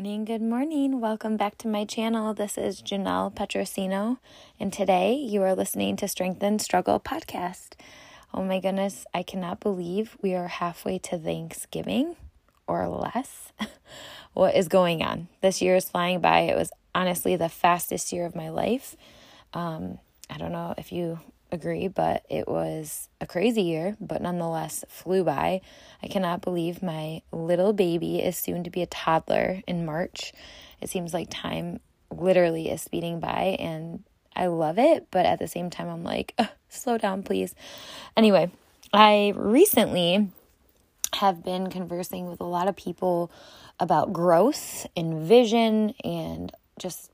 Morning, good morning. Welcome back to my channel. This is Janelle Petrosino, and today you are listening to Strength in Struggle podcast. Oh my goodness, I cannot believe we are halfway to Thanksgiving or less. what is going on? This year is flying by. It was honestly the fastest year of my life. Um, I don't know if you agree, but it was a crazy year, but nonetheless flew by. I cannot believe my little baby is soon to be a toddler in March. It seems like time literally is speeding by and I love it, but at the same time, I'm like, slow down, please. Anyway, I recently have been conversing with a lot of people about growth and vision and just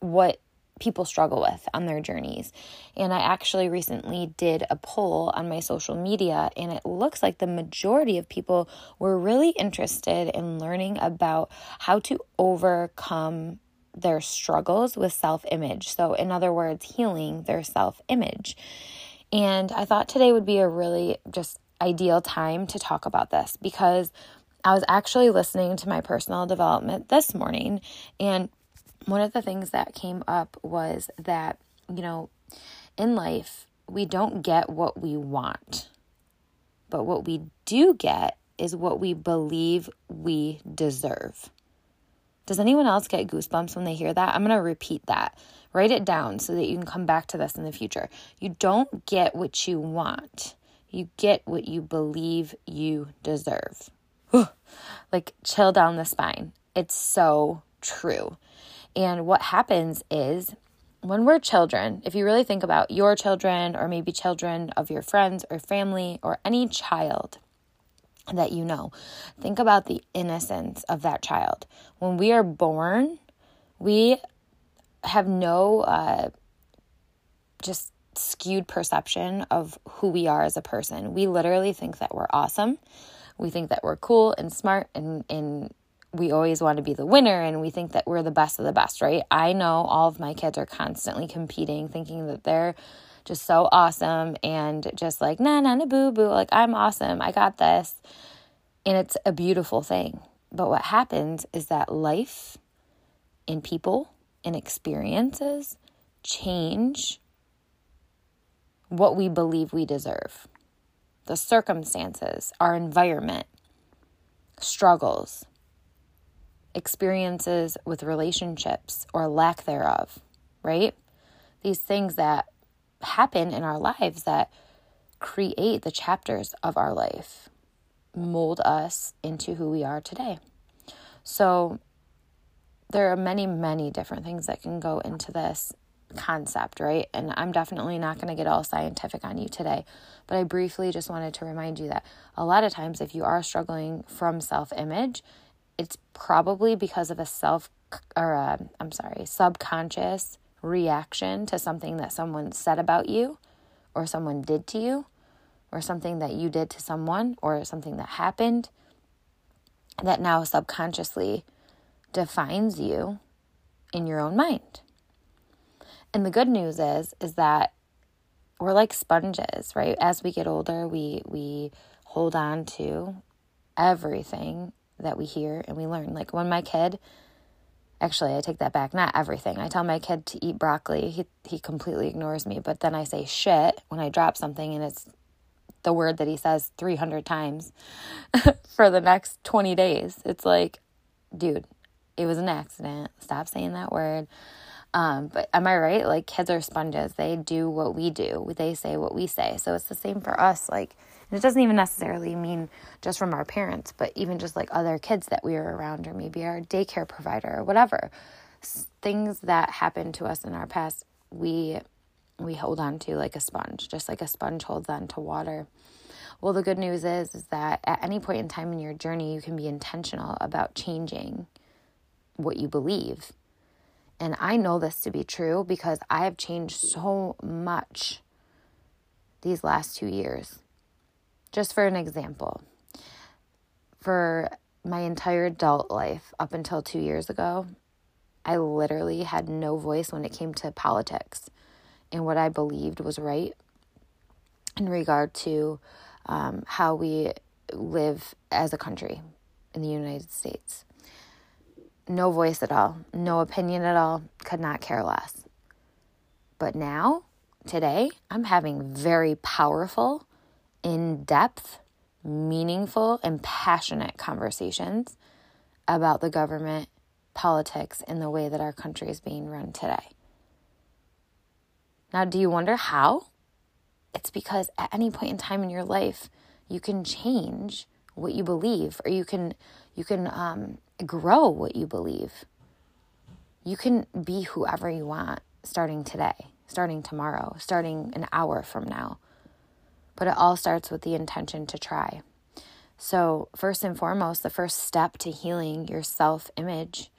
what people struggle with on their journeys. And I actually recently did a poll on my social media, and it looks like the majority of people were really interested in learning about how to overcome their struggles with self image. So, in other words, healing their self image. And I thought today would be a really just ideal time to talk about this because I was actually listening to my personal development this morning and one of the things that came up was that, you know, in life, we don't get what we want, but what we do get is what we believe we deserve. Does anyone else get goosebumps when they hear that? I'm going to repeat that. Write it down so that you can come back to this in the future. You don't get what you want, you get what you believe you deserve. like, chill down the spine. It's so true. And what happens is when we're children, if you really think about your children or maybe children of your friends or family or any child that you know, think about the innocence of that child. When we are born, we have no uh, just skewed perception of who we are as a person. We literally think that we're awesome. We think that we're cool and smart and, and we always want to be the winner and we think that we're the best of the best, right? I know all of my kids are constantly competing, thinking that they're just so awesome and just like, nah, nah, nah, boo, boo. Like, I'm awesome. I got this. And it's a beautiful thing. But what happens is that life and people and experiences change what we believe we deserve. The circumstances, our environment, struggles, experiences with relationships or lack thereof, right? These things that happen in our lives that create the chapters of our life, mold us into who we are today. So, there are many, many different things that can go into this concept, right? And I'm definitely not going to get all scientific on you today, but I briefly just wanted to remind you that a lot of times, if you are struggling from self image, it's probably because of a self or a, I'm sorry, subconscious reaction to something that someone said about you or someone did to you or something that you did to someone or something that happened that now subconsciously defines you in your own mind. And the good news is is that we're like sponges, right? As we get older, we we hold on to everything that we hear and we learn. Like when my kid, actually, I take that back, not everything. I tell my kid to eat broccoli, he, he completely ignores me. But then I say shit when I drop something and it's the word that he says 300 times for the next 20 days. It's like, dude, it was an accident. Stop saying that word. Um, but am I right? Like kids are sponges. They do what we do. They say what we say. So it's the same for us. Like and it doesn't even necessarily mean just from our parents, but even just like other kids that we are around, or maybe our daycare provider, or whatever. Things that happened to us in our past, we we hold on to like a sponge, just like a sponge holds on to water. Well, the good news is is that at any point in time in your journey, you can be intentional about changing what you believe. And I know this to be true because I have changed so much these last two years. Just for an example, for my entire adult life up until two years ago, I literally had no voice when it came to politics and what I believed was right in regard to um, how we live as a country in the United States. No voice at all, no opinion at all, could not care less. But now, today, I'm having very powerful, in depth, meaningful, and passionate conversations about the government, politics, and the way that our country is being run today. Now, do you wonder how? It's because at any point in time in your life, you can change what you believe, or you can you can um, grow what you believe. You can be whoever you want starting today, starting tomorrow, starting an hour from now. But it all starts with the intention to try. So, first and foremost, the first step to healing your self image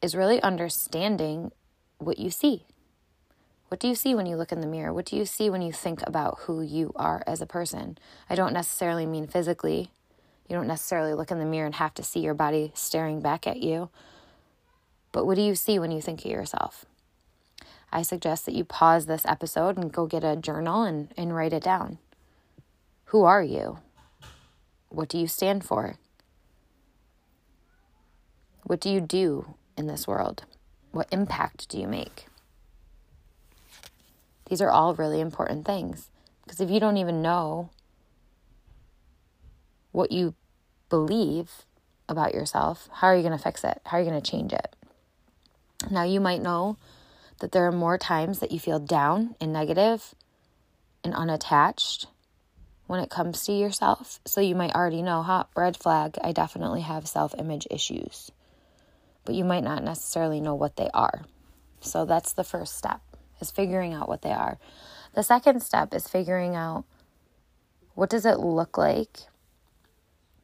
is really understanding what you see. What do you see when you look in the mirror? What do you see when you think about who you are as a person? I don't necessarily mean physically. You don't necessarily look in the mirror and have to see your body staring back at you. But what do you see when you think of yourself? I suggest that you pause this episode and go get a journal and, and write it down. Who are you? What do you stand for? What do you do in this world? What impact do you make? These are all really important things because if you don't even know what you believe about yourself, how are you going to fix it? How are you going to change it? Now, you might know that there are more times that you feel down and negative and unattached when it comes to yourself. So you might already know, huh, red flag, I definitely have self image issues. But you might not necessarily know what they are. So that's the first step is figuring out what they are. The second step is figuring out what does it look like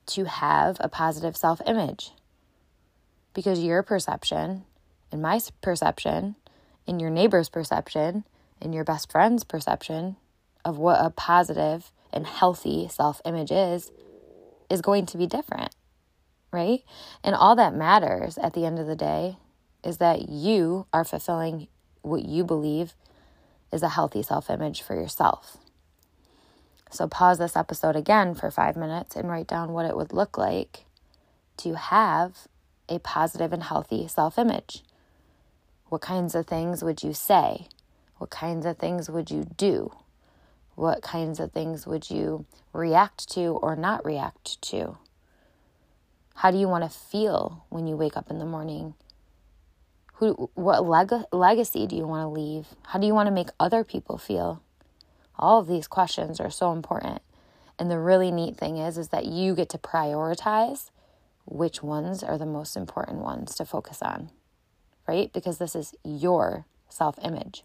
to have a positive self-image? Because your perception and my perception and your neighbor's perception and your best friend's perception of what a positive and healthy self-image is is going to be different, right? And all that matters at the end of the day is that you are fulfilling what you believe is a healthy self image for yourself. So, pause this episode again for five minutes and write down what it would look like to have a positive and healthy self image. What kinds of things would you say? What kinds of things would you do? What kinds of things would you react to or not react to? How do you want to feel when you wake up in the morning? Who, what leg- legacy do you want to leave? How do you want to make other people feel? All of these questions are so important. And the really neat thing is is that you get to prioritize which ones are the most important ones to focus on. Right? Because this is your self-image.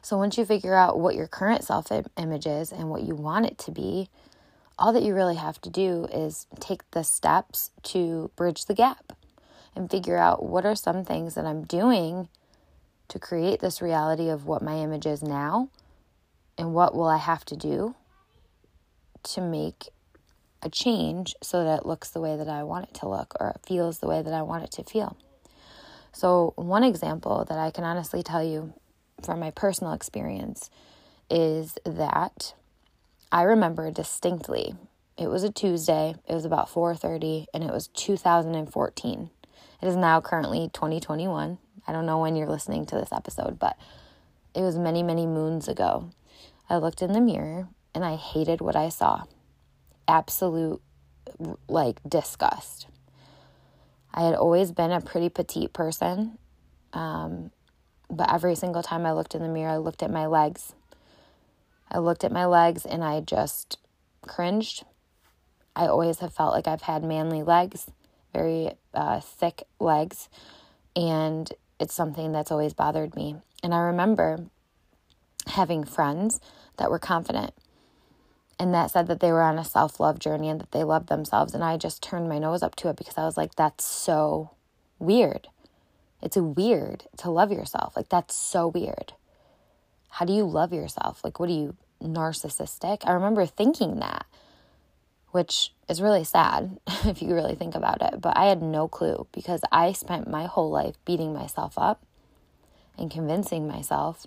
So once you figure out what your current self-image is and what you want it to be, all that you really have to do is take the steps to bridge the gap and figure out what are some things that I'm doing to create this reality of what my image is now and what will I have to do to make a change so that it looks the way that I want it to look or it feels the way that I want it to feel. So, one example that I can honestly tell you from my personal experience is that I remember distinctly it was a Tuesday, it was about 4:30 and it was 2014. It is now currently 2021. I don't know when you're listening to this episode, but it was many, many moons ago. I looked in the mirror and I hated what I saw. Absolute, like, disgust. I had always been a pretty petite person, um, but every single time I looked in the mirror, I looked at my legs. I looked at my legs and I just cringed. I always have felt like I've had manly legs very uh, thick legs, and it's something that's always bothered me. And I remember having friends that were confident and that said that they were on a self love journey and that they loved themselves. And I just turned my nose up to it because I was like, that's so weird. It's weird to love yourself. Like, that's so weird. How do you love yourself? Like, what are you, narcissistic? I remember thinking that which is really sad if you really think about it. But I had no clue because I spent my whole life beating myself up and convincing myself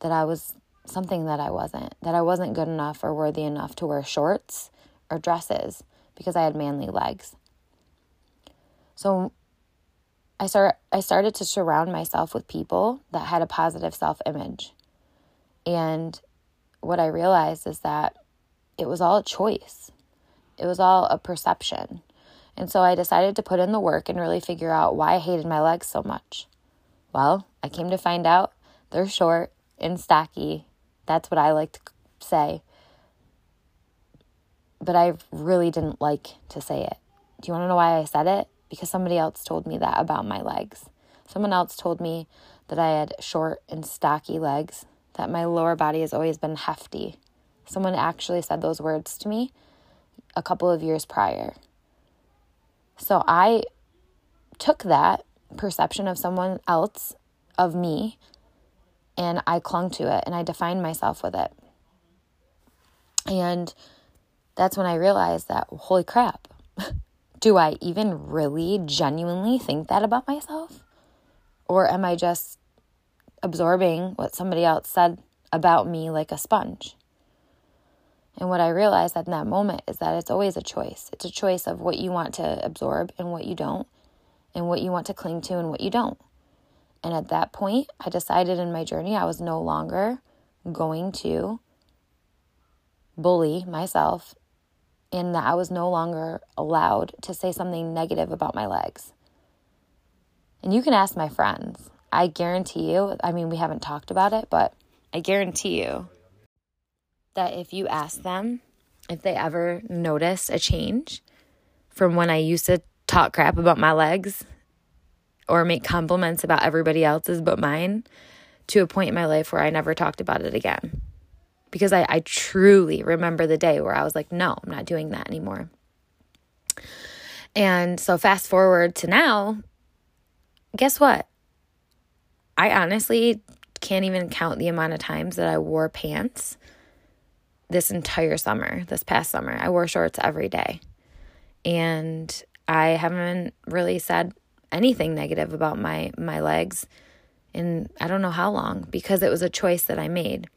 that I was something that I wasn't, that I wasn't good enough or worthy enough to wear shorts or dresses because I had manly legs. So I start I started to surround myself with people that had a positive self-image. And what I realized is that it was all a choice. It was all a perception. And so I decided to put in the work and really figure out why I hated my legs so much. Well, I came to find out they're short and stocky. That's what I like to say. But I really didn't like to say it. Do you want to know why I said it? Because somebody else told me that about my legs. Someone else told me that I had short and stocky legs, that my lower body has always been hefty. Someone actually said those words to me a couple of years prior. So I took that perception of someone else, of me, and I clung to it and I defined myself with it. And that's when I realized that, holy crap, do I even really genuinely think that about myself? Or am I just absorbing what somebody else said about me like a sponge? And what I realized in that moment is that it's always a choice. It's a choice of what you want to absorb and what you don't, and what you want to cling to and what you don't. And at that point, I decided in my journey I was no longer going to bully myself and that I was no longer allowed to say something negative about my legs. And you can ask my friends. I guarantee you, I mean, we haven't talked about it, but I guarantee you that if you ask them if they ever noticed a change from when I used to talk crap about my legs or make compliments about everybody else's but mine to a point in my life where I never talked about it again. Because I, I truly remember the day where I was like, no, I'm not doing that anymore. And so, fast forward to now, guess what? I honestly can't even count the amount of times that I wore pants this entire summer, this past summer. I wore shorts every day. And I haven't really said anything negative about my my legs in I don't know how long because it was a choice that I made.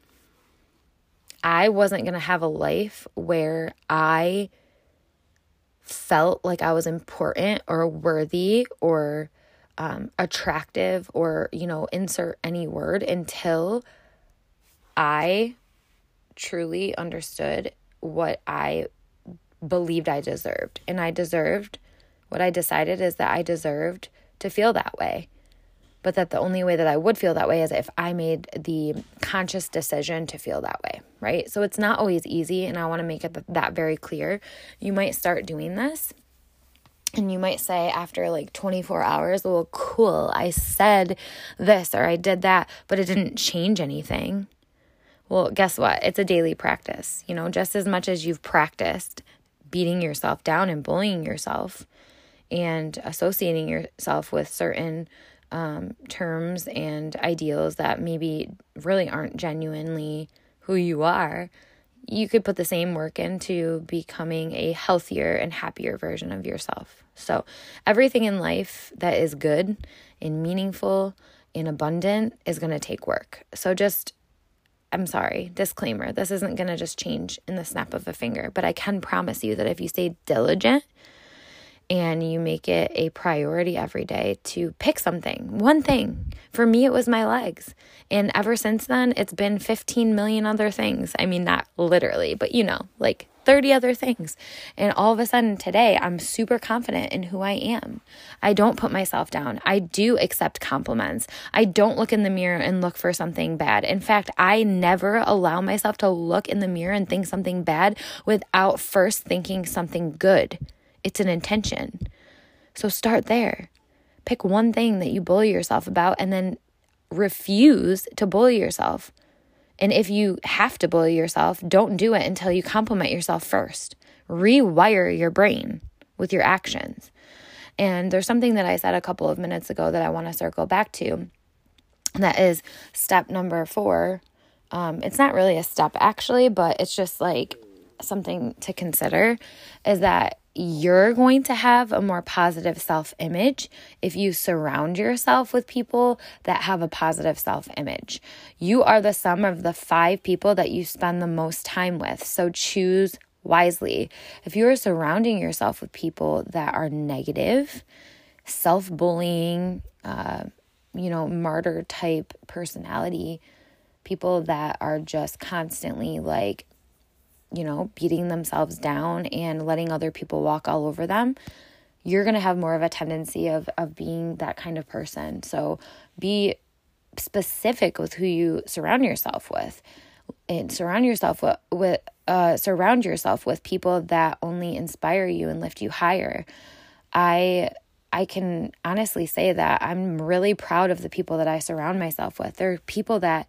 I wasn't going to have a life where I felt like I was important or worthy or um, attractive or, you know, insert any word until I truly understood what I believed I deserved. And I deserved, what I decided is that I deserved to feel that way. But that the only way that I would feel that way is if I made the conscious decision to feel that way, right? So it's not always easy. And I want to make it that very clear. You might start doing this and you might say after like 24 hours, well, cool, I said this or I did that, but it didn't change anything. Well, guess what? It's a daily practice. You know, just as much as you've practiced beating yourself down and bullying yourself and associating yourself with certain um, terms and ideals that maybe really aren't genuinely who you are, you could put the same work into becoming a healthier and happier version of yourself. So, everything in life that is good and meaningful and abundant is going to take work. So, just I'm sorry, disclaimer, this isn't going to just change in the snap of a finger, but I can promise you that if you stay diligent and you make it a priority every day to pick something, one thing. For me, it was my legs. And ever since then, it's been 15 million other things. I mean, not literally, but you know, like 30 other things. And all of a sudden today, I'm super confident in who I am. I don't put myself down. I do accept compliments. I don't look in the mirror and look for something bad. In fact, I never allow myself to look in the mirror and think something bad without first thinking something good. It's an intention. So start there. Pick one thing that you bully yourself about and then refuse to bully yourself. And if you have to bully yourself, don't do it until you compliment yourself first. Rewire your brain with your actions. And there's something that I said a couple of minutes ago that I want to circle back to. That is step number four. Um, it's not really a step actually, but it's just like something to consider is that you're going to have a more positive self image if you surround yourself with people that have a positive self image. You are the sum of the five people that you spend the most time with. So choose wisely. If you are surrounding yourself with people that are negative, self bullying, uh, you know, martyr type personality, people that are just constantly like, you know, beating themselves down and letting other people walk all over them, you're going to have more of a tendency of of being that kind of person. So be specific with who you surround yourself with and surround yourself with, with uh, surround yourself with people that only inspire you and lift you higher. I I can honestly say that I'm really proud of the people that I surround myself with. They're people that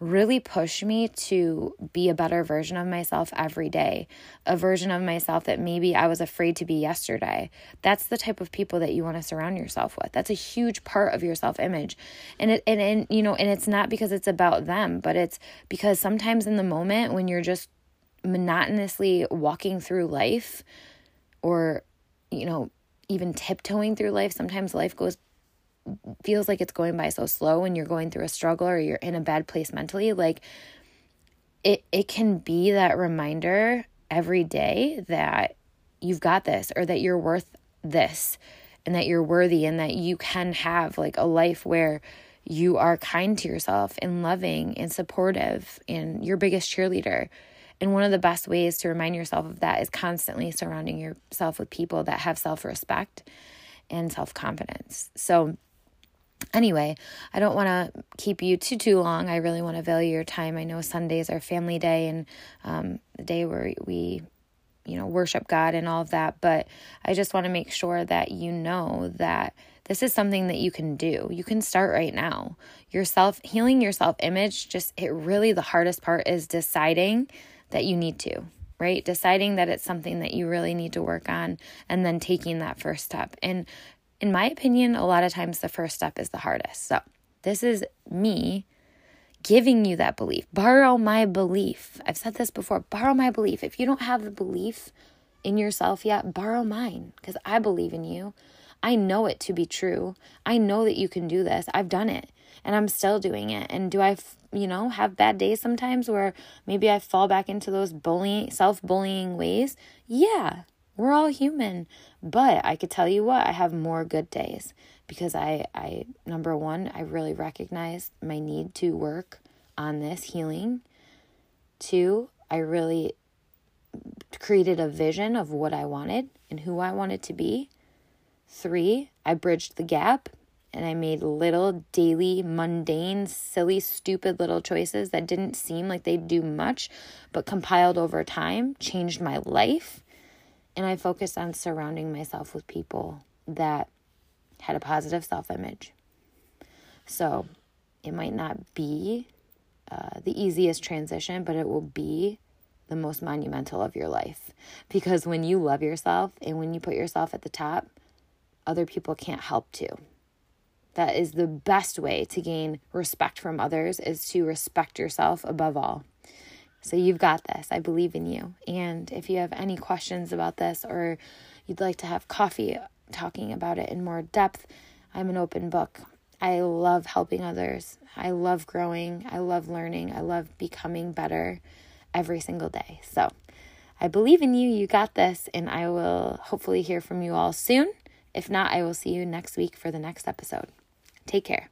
really push me to be a better version of myself every day, a version of myself that maybe I was afraid to be yesterday. That's the type of people that you want to surround yourself with. That's a huge part of your self-image. And it and, and you know, and it's not because it's about them, but it's because sometimes in the moment when you're just monotonously walking through life or you know, even tiptoeing through life, sometimes life goes feels like it's going by so slow when you're going through a struggle or you're in a bad place mentally like it it can be that reminder every day that you've got this or that you're worth this and that you're worthy and that you can have like a life where you are kind to yourself and loving and supportive and your biggest cheerleader. And one of the best ways to remind yourself of that is constantly surrounding yourself with people that have self respect and self confidence. So, Anyway, I don't want to keep you too too long. I really want to value your time. I know Sundays are family day and um, the day where we, you know, worship God and all of that. But I just want to make sure that you know that this is something that you can do. You can start right now. Yourself healing your self image. Just it really the hardest part is deciding that you need to right? Deciding that it's something that you really need to work on and then taking that first step. And in my opinion, a lot of times the first step is the hardest. So, this is me giving you that belief. Borrow my belief. I've said this before borrow my belief. If you don't have the belief in yourself yet, borrow mine because I believe in you. I know it to be true. I know that you can do this. I've done it and I'm still doing it. And do I, you know, have bad days sometimes where maybe I fall back into those bullying, self bullying ways? Yeah, we're all human. But I could tell you what, I have more good days because I I number 1, I really recognize my need to work on this healing. Two, I really created a vision of what I wanted and who I wanted to be. Three, I bridged the gap and I made little daily, mundane, silly, stupid little choices that didn't seem like they'd do much, but compiled over time changed my life. And I focused on surrounding myself with people that had a positive self image. So it might not be uh, the easiest transition, but it will be the most monumental of your life. Because when you love yourself and when you put yourself at the top, other people can't help to. That is the best way to gain respect from others is to respect yourself above all. So you've got this. I believe in you. And if you have any questions about this or you'd like to have coffee talking about it in more depth, I'm an open book. I love helping others. I love growing. I love learning. I love becoming better every single day. So I believe in you. You got this. And I will hopefully hear from you all soon. If not, I will see you next week for the next episode. Take care.